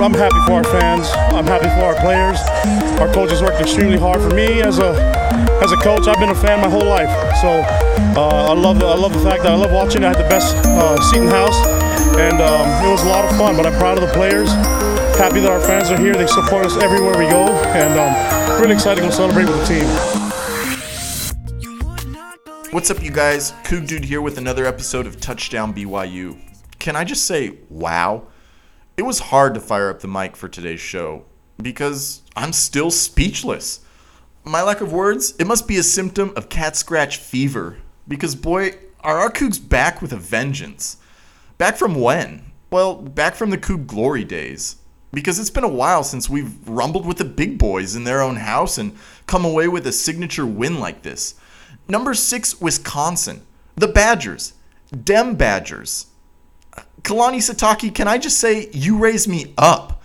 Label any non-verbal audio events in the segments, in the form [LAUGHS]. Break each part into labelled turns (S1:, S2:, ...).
S1: I'm happy for our fans. I'm happy for our players. Our coaches worked extremely hard for me as a as a coach. I've been a fan my whole life, so uh, I love the, I love the fact that I love watching. I had the best uh, seat in the house, and um, it was a lot of fun. But I'm proud of the players. Happy that our fans are here. They support us everywhere we go, and um, really excited to celebrate with the team.
S2: What's up, you guys? Coug Dude here with another episode of Touchdown BYU. Can I just say, wow? It was hard to fire up the mic for today's show because I'm still speechless. My lack of words, it must be a symptom of cat scratch fever because, boy, are our Cougs back with a vengeance. Back from when? Well, back from the Coug glory days. Because it's been a while since we've rumbled with the big boys in their own house and come away with a signature win like this. Number six, Wisconsin. The Badgers. Dem Badgers. Kalani Sitake, can I just say you raised me up?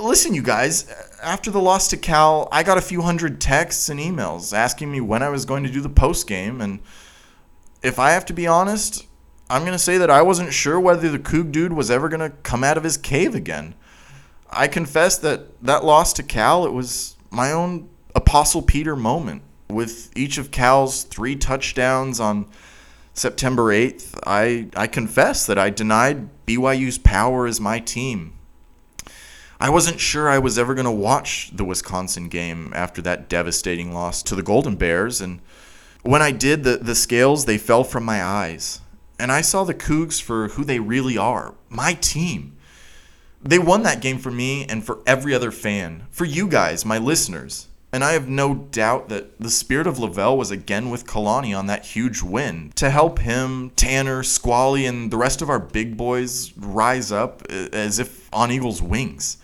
S2: Listen, you guys, after the loss to Cal, I got a few hundred texts and emails asking me when I was going to do the post game, and if I have to be honest, I'm going to say that I wasn't sure whether the Coug dude was ever going to come out of his cave again. I confess that that loss to Cal, it was my own Apostle Peter moment. With each of Cal's three touchdowns on September 8th, I, I confess that I denied BYU's power as my team. I wasn't sure I was ever going to watch the Wisconsin game after that devastating loss to the Golden Bears, and when I did, the, the scales they fell from my eyes, and I saw the Cougs for who they really are, my team. They won that game for me and for every other fan, for you guys, my listeners. And I have no doubt that the spirit of LaVell was again with Kalani on that huge win to help him, Tanner, Squally, and the rest of our big boys rise up uh, as if on Eagles' wings.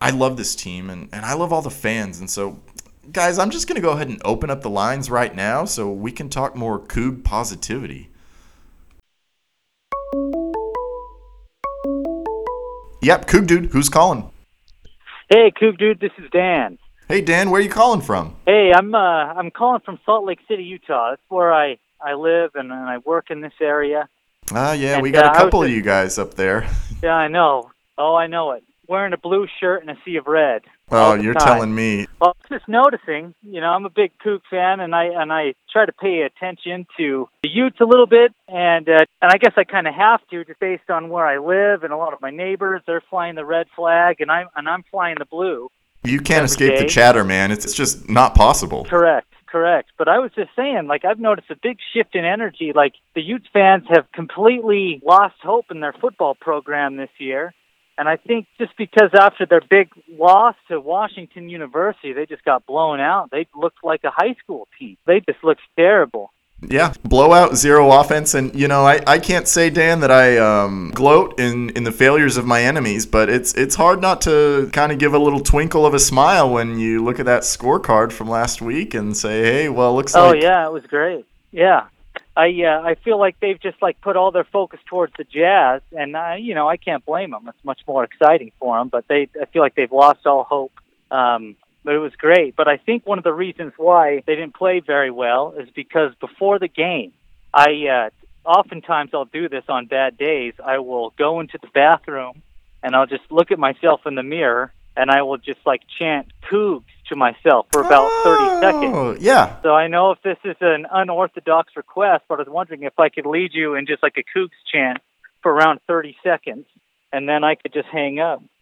S2: I love this team and, and I love all the fans. And so, guys, I'm just going to go ahead and open up the lines right now so we can talk more Coug positivity. Yep, Coug dude, who's calling?
S3: Hey, Coug dude, this is Dan.
S2: Hey Dan, where are you calling from?
S3: Hey, I'm uh I'm calling from Salt Lake City, Utah. That's where I I live and, and I work in this area.
S2: Ah, yeah,
S3: And,
S2: we got
S3: uh,
S2: a couple of you guys up there. [LAUGHS]
S3: Yeah, I know. Oh, I know it. Wearing a blue shirt and a sea of red.
S2: Oh, you're
S3: time.
S2: telling me.
S3: Well, I was just noticing. You know, I'm a big Coug fan, and I and I try to pay attention to the Utes a little bit, and uh, and I guess I kind of have to, just based on where I live and a lot of my neighbors. They're flying the red flag, and I'm and I'm flying the blue.
S2: You can't escape the chatter, man. It's, it's just not possible.
S3: Correct, correct. But I was just saying, like I've noticed a big shift in energy. Like the Utes fans have completely lost hope in their football program this year. And I think just because after their big loss to Washington University, they just got blown out. They looked like a high school team. They just looked terrible.
S2: Yeah, blowout, zero offense, and you know I, I can't say Dan that I um, gloat in, in the failures of my enemies, but it's it's hard not to kind of give a little twinkle of a smile when you look at that scorecard from last week and say, hey, well, looks
S3: Oh
S2: like Oh,
S3: yeah, it was great. Yeah, I uh, I feel like they've just like put all their focus towards the Jazz, and I, you know I can't blame them. It's much more exciting for them, but they I feel like they've lost all hope. Um, but it was great. But I think one of the reasons why they didn't play very well is because before the game, I uh, oftentimes I'll do this on bad days. I will go into the bathroom and I'll just look at myself in the mirror and I will just like chant "Cougs" to myself for about thirty seconds.
S2: Yeah.
S3: So I know if this is an unorthodox request, but I was wondering if I could lead you in just like a Cougs chant for around 30 seconds, and then I could just hang up.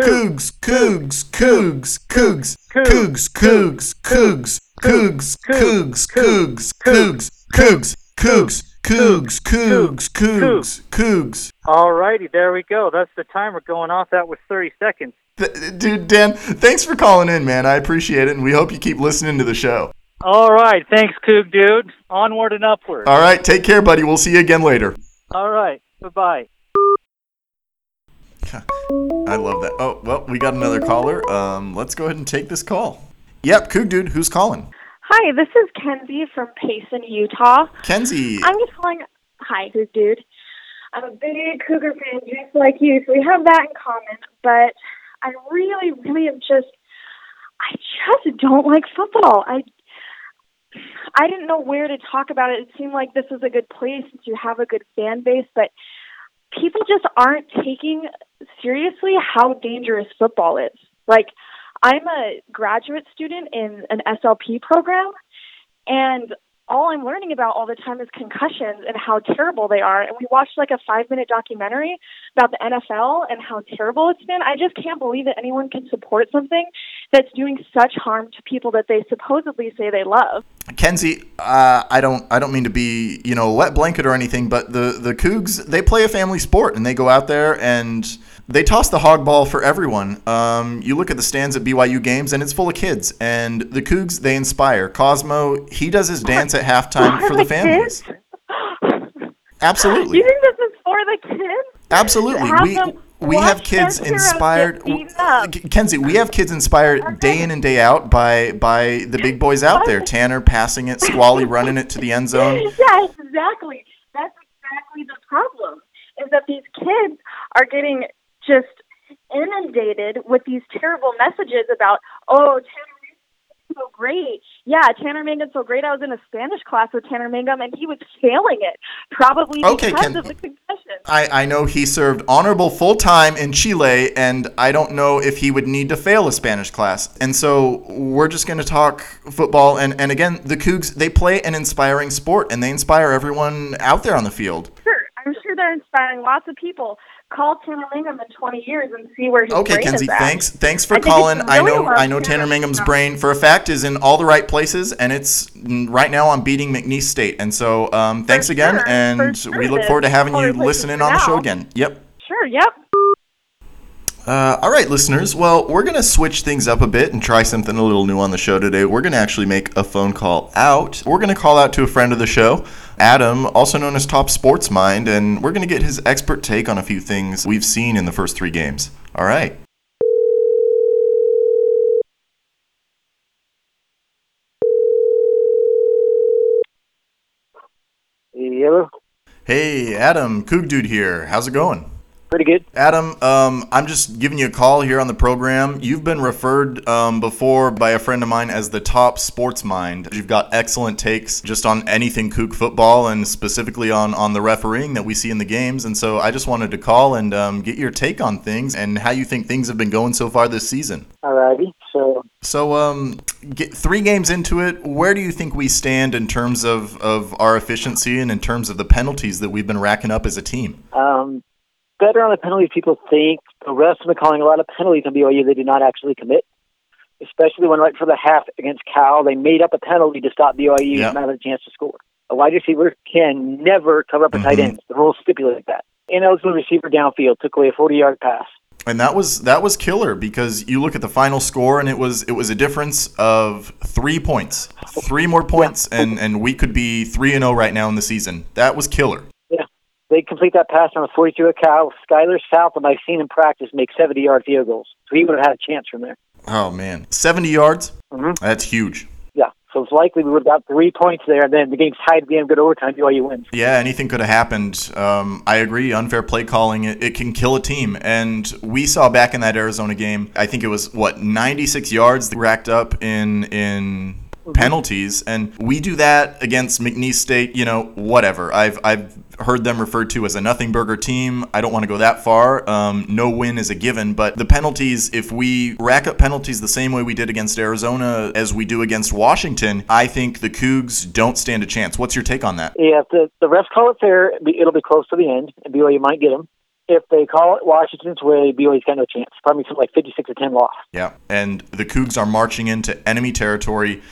S3: Cougs,
S2: Cougs, Cougs, Cougs, Cougs, Cougs, Cougs, Cougs, Cougs, Cougs, Cougs, Cougs, Cougs, Cougs, Cougs, Cougs, Cougs.
S3: All righty, there we go. That's the timer going off. That was 30 seconds.
S2: Th- Dude, Dan, thanks for calling in, man. I appreciate it, and we hope you keep listening to the show.
S3: All right, thanks, Coug dude. Onward and upward.
S2: All right, take care, buddy. We'll see you again later.
S3: All right, bye bye. [LAUGHS]
S2: I love that. Oh, well, we got another caller. Um, let's go ahead and take this call. Yep, Coug Dude, who's calling?
S4: Hi, this is Kenzie from Payson, Utah.
S2: Kenzie.
S4: I'm just calling. Hi, Coug Dude. I'm a big Cougar fan, just like you, so we have that in common. But I really, really am just. I just don't like football. I. I didn't know where to talk about it. It seemed like this was a good place since you have a good fan base, but people just aren't taking seriously how dangerous football is. Like, I'm a graduate student in an SLP program, and all I'm learning about all the time is concussions and how terrible they are. And we watched like a five minute documentary about the NFL and how terrible it's been. I just can't believe that anyone can support something that's doing such harm to people that they supposedly say they love.
S2: Kenzie, uh, I don't, I don't mean to be, you know, wet blanket or anything, but the the Cougs they play a family sport and they go out there and they toss the hog ball for everyone. Um, you look at the stands at BYU games and it's full of kids, and the Cougs they inspire. Cosmo he does his dance at halftime for the families. Absolutely.
S4: You think this is for the kids?
S2: Absolutely. We we have kids inspired.
S4: get beaten up.
S2: Kenzie, we have kids inspired day in and day out by by the big boys out there. Tanner passing it, Squally running it to the end zone. [LAUGHS]
S4: Yes, exactly. That's exactly the problem. Is that these kids are getting just inundated with these terrible messages about, oh, Tanner Mangum's so great. Yeah, Tanner Mangum's so great. I was in a Spanish class with Tanner Mangum, and he was failing it, probably
S2: Okay,
S4: because
S2: Ken-
S4: of the concussion.
S2: I, I know he served honorable full time in Chile, and I don't know if he would need to fail a Spanish class. And so we're just going to talk football. And, and again, the Cougs, they play an inspiring sport, and they inspire everyone out there on the field.
S4: Sure, I'm sure they're inspiring lots of people. Call Tanner Mangum in 20 years and see where his
S2: Okay,
S4: brain
S2: Kenzie,
S4: is at.
S2: thanks. Thanks for
S4: I
S2: calling. I know I know
S4: Tanner
S2: Mangum's brain for a fact is in all the right places, and it's right now I'm beating McNeese State. And so um, thanks again,
S4: sure,
S2: and
S4: sure
S2: we look forward to having you listening
S4: for
S2: on the show again. Yep.
S4: Sure, yep.
S2: Uh, all right, listeners. Well, we're going to switch things up a bit and try something a little new on the show today. We're going to actually make a phone call out. We're going to call out to a friend of the show, Adam, also known as Top Sports Mind, and we're going to get his expert take on a few things we've seen in the first three games. All right.
S5: Hello.
S2: Hey, Adam, Coug Dude here. How's it going?
S5: Pretty good.
S2: Adam, um, I'm just giving you a call here on the program. You've been referred um, before by a friend of mine as the top sports mind. You've got excellent takes just on anything Coug football and specifically on, on the refereeing that we see in the games. And so I just wanted to call and um, get your take on things and how you think things have been going so far this season.
S5: Alrighty. So
S2: So, um, get three games into it. Where do you think we stand in terms of, of our efficiency and in terms of the penalties that we've been racking up as a team?
S5: um, better on the penalties people think. The refs have been calling a lot of penalties on BYU they did not actually commit. Especially when right for the half against Cal, they made up a penalty to stop BYU
S2: Yeah.
S5: from having a chance to score. A wide receiver can never cover up a tight
S2: Mhm.
S5: end. The rules stipulate that. And Ineligible receiver downfield took away a 40-yard pass.
S2: And that was that was killer because you look at the final score and it was it was a difference of three points, three more points, and and we could be three and zero right now in the season. That was killer.
S5: They complete that pass on a 42 at Cal. Skyler Southam, I've seen in practice, make 70-yard field goals. So he would have had a chance from there.
S2: Oh man, seventy yards.
S5: Mhm.
S2: That's huge.
S5: Yeah. So it's likely we would have got three points there, and then the game's tied end, good overtime, BYU wins.
S2: Yeah, anything could have happened. Um, I agree. Unfair play calling it, it can kill a team, and we saw back in that Arizona game. I think it was what ninety six yards racked up in in penalties, and we do that against McNeese State. You know, whatever. I've I've heard them referred to as a nothing burger team. I don't want to go that far. Um, no win is a given, but the penalties, if we rack up penalties the same way we did against Arizona as we do against Washington, I think the Cougs don't stand a chance. What's your take on that?
S5: Yeah, if the, the refs call it fair, it'll be- close to the end, and BYU might get them. If they call it Washington's way, BYU's got no chance. Probably something like 56 to 10 loss.
S2: Yeah, and the Cougs are marching into enemy territory.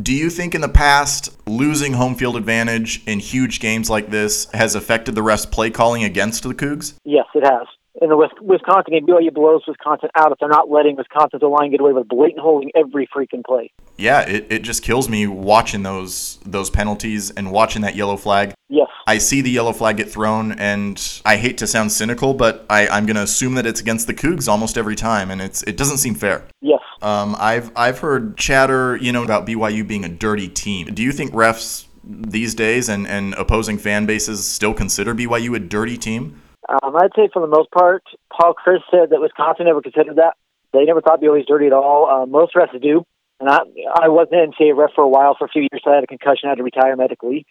S2: Do you think in the past losing home field advantage in huge games like this has affected the refs' play calling against the Cougs?
S5: Yes, it has. In the Wisconsin game, BYU blows Wisconsin out if they're not letting Wisconsin's line get away with blatant holding every freaking play.
S2: Yeah, it, it just kills me watching those those penalties and watching that yellow flag.
S5: Yes.
S2: I see the yellow flag get thrown, and I hate to sound cynical, but I, I'm going to assume that it's against the Cougs almost every time, and it's it doesn't seem fair.
S5: Yes.
S2: Um, I've I've heard chatter, you know, about BYU being a dirty team. Do you think refs these days and, and opposing fan bases still consider BYU a dirty team?
S5: Um, I'd say for the most part, Paul Chryst said that Wisconsin never considered that. They never thought BYU was dirty at all. Uh, most refs do. And I, I was an NCAA ref for a while, for a few years. So I had a concussion, I had to retire medically.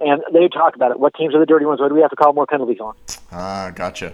S5: And they talk about it. What teams are the dirty ones? What do we have to call more penalties on?
S2: Ah, gotcha.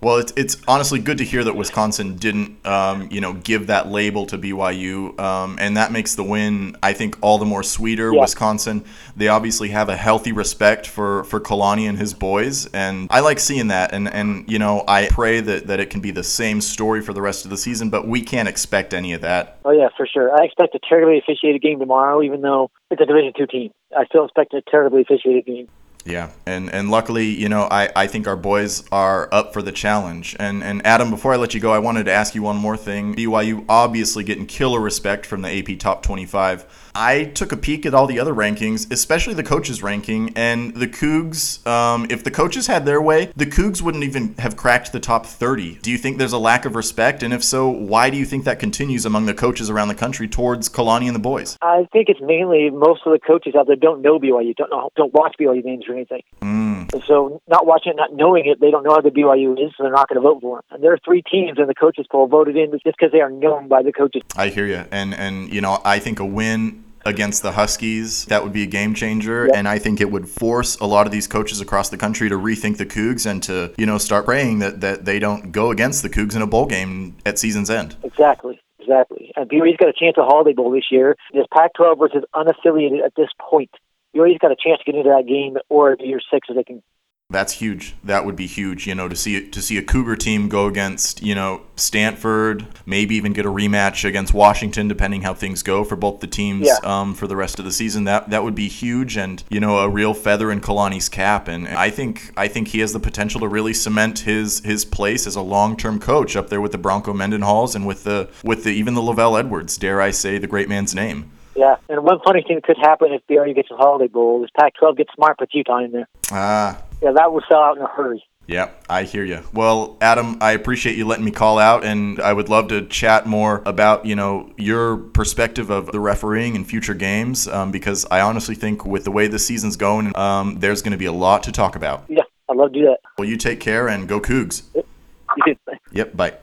S2: Well, it's, it's honestly good to hear that Wisconsin didn't, um, you know, give that label to BYU, um, and that makes the win, I think, all the more sweeter.
S5: Yeah.
S2: Wisconsin, they obviously have a healthy respect for for Kalani and his boys, and I like seeing that. And and you know, I pray that that it can be the same story for the rest of the season, but we can't expect any of that.
S5: Oh yeah, for sure. I expect a terribly officiated game tomorrow, even though it's a Division two team. I still expect a terribly officiated game.
S2: Yeah, and and luckily, you know, I, I think our boys are up for the challenge. And and Adam, before I let you go, I wanted to ask you one more thing. BYU obviously getting killer respect from the AP Top 25. I took a peek at all the other rankings, especially the coaches ranking, and the Cougs. Um, if the coaches had their way, the Cougs wouldn't even have cracked the top 30. Do you think there's a lack of respect? And if so, why do you think that continues among the coaches around the country towards Kalani and the boys?
S5: I think it's mainly most of the coaches out there don't know BYU, don't know, don't watch BYU games anything.
S2: Mm.
S5: And so, not watching it, not knowing it, they don't know how the BYU is, so they're not going to vote for it. And there are three teams in the coaches poll voted in just because they are known by the coaches.
S2: I hear you, and and you know I think a win against the Huskies that would be a game changer,
S5: Yep.
S2: and I think it would force a lot of these coaches across the country to rethink the Cougs and to you know start praying that that they don't go against the Cougs in a bowl game at season's end.
S5: Exactly, exactly. And BYU's got a chance at Holiday Bowl this year. This Pac-12 versus unaffiliated at this point. BYU's got a chance to get into that game or the year six if they can.
S2: That's huge. That would be huge. You know, to see to see a Cougar team go against you know Stanford, maybe even get a rematch against Washington, depending how things go for both the teams
S5: Yeah.
S2: um, for the rest of the season. That that would be huge, and you know, a real feather in Kalani's cap. And I think I think he has the potential to really cement his his place as a long term coach up there with the Bronco Mendenhalls and with the with the even the LaVell Edwards. Dare I say the great man's name?
S5: Yeah, and one funny thing that could happen if BYU gets a Holiday Bowl is Pac-12 gets smart, puts Utah in there.
S2: Ah,
S5: Yeah, that will sell out in a hurry.
S2: Yeah, I hear you. Well, Adam, I appreciate you letting me call out, and I would love to chat more about you know your perspective of the refereeing in future games, um, because I honestly think with the way the season's going, um, there's going to be a lot to talk about.
S5: Yeah, I'd love to do that.
S2: Well, you take care and go Cougs.
S5: You too.
S2: Yep, bye.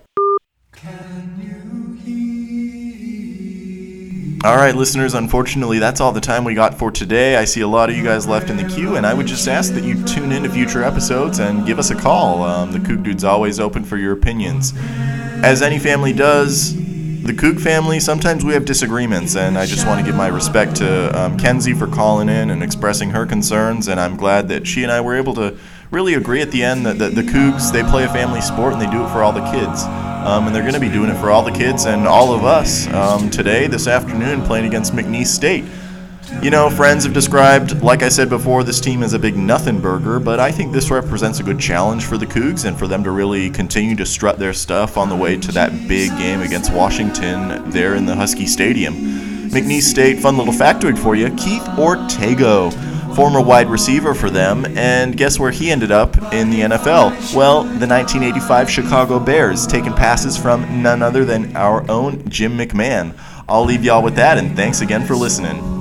S2: All right, listeners, unfortunately, that's all the time we got for today. I see a lot of you guys left in the queue, and I would just ask that you tune in to future episodes and give us a call. Um, the Coug Dude's always open for your opinions. As any family does, the Coug family, sometimes we have disagreements, and I just want to give my respect to um, Kenzie for calling in and expressing her concerns, and I'm glad that she and I were able to really agree at the end that the, the Cougs, they play a family sport and they do it for all the kids. Um, and they're going to be doing it for all the kids and all of us um, today, this afternoon, playing against McNeese State. You know, friends have described, like I said before, this team as a big nothing burger, but I think this represents a good challenge for the Cougs and for them to really continue to strut their stuff on the way to that big game against Washington there in the Husky Stadium. McNeese State, fun little factoid for you Keith Ortego, former wide receiver for them, and guess where he ended up in the NFL? Well, the 1985 Chicago Bears, taking passes from none other than our own Jim McMahon. I'll leave y'all with that, and thanks again for listening.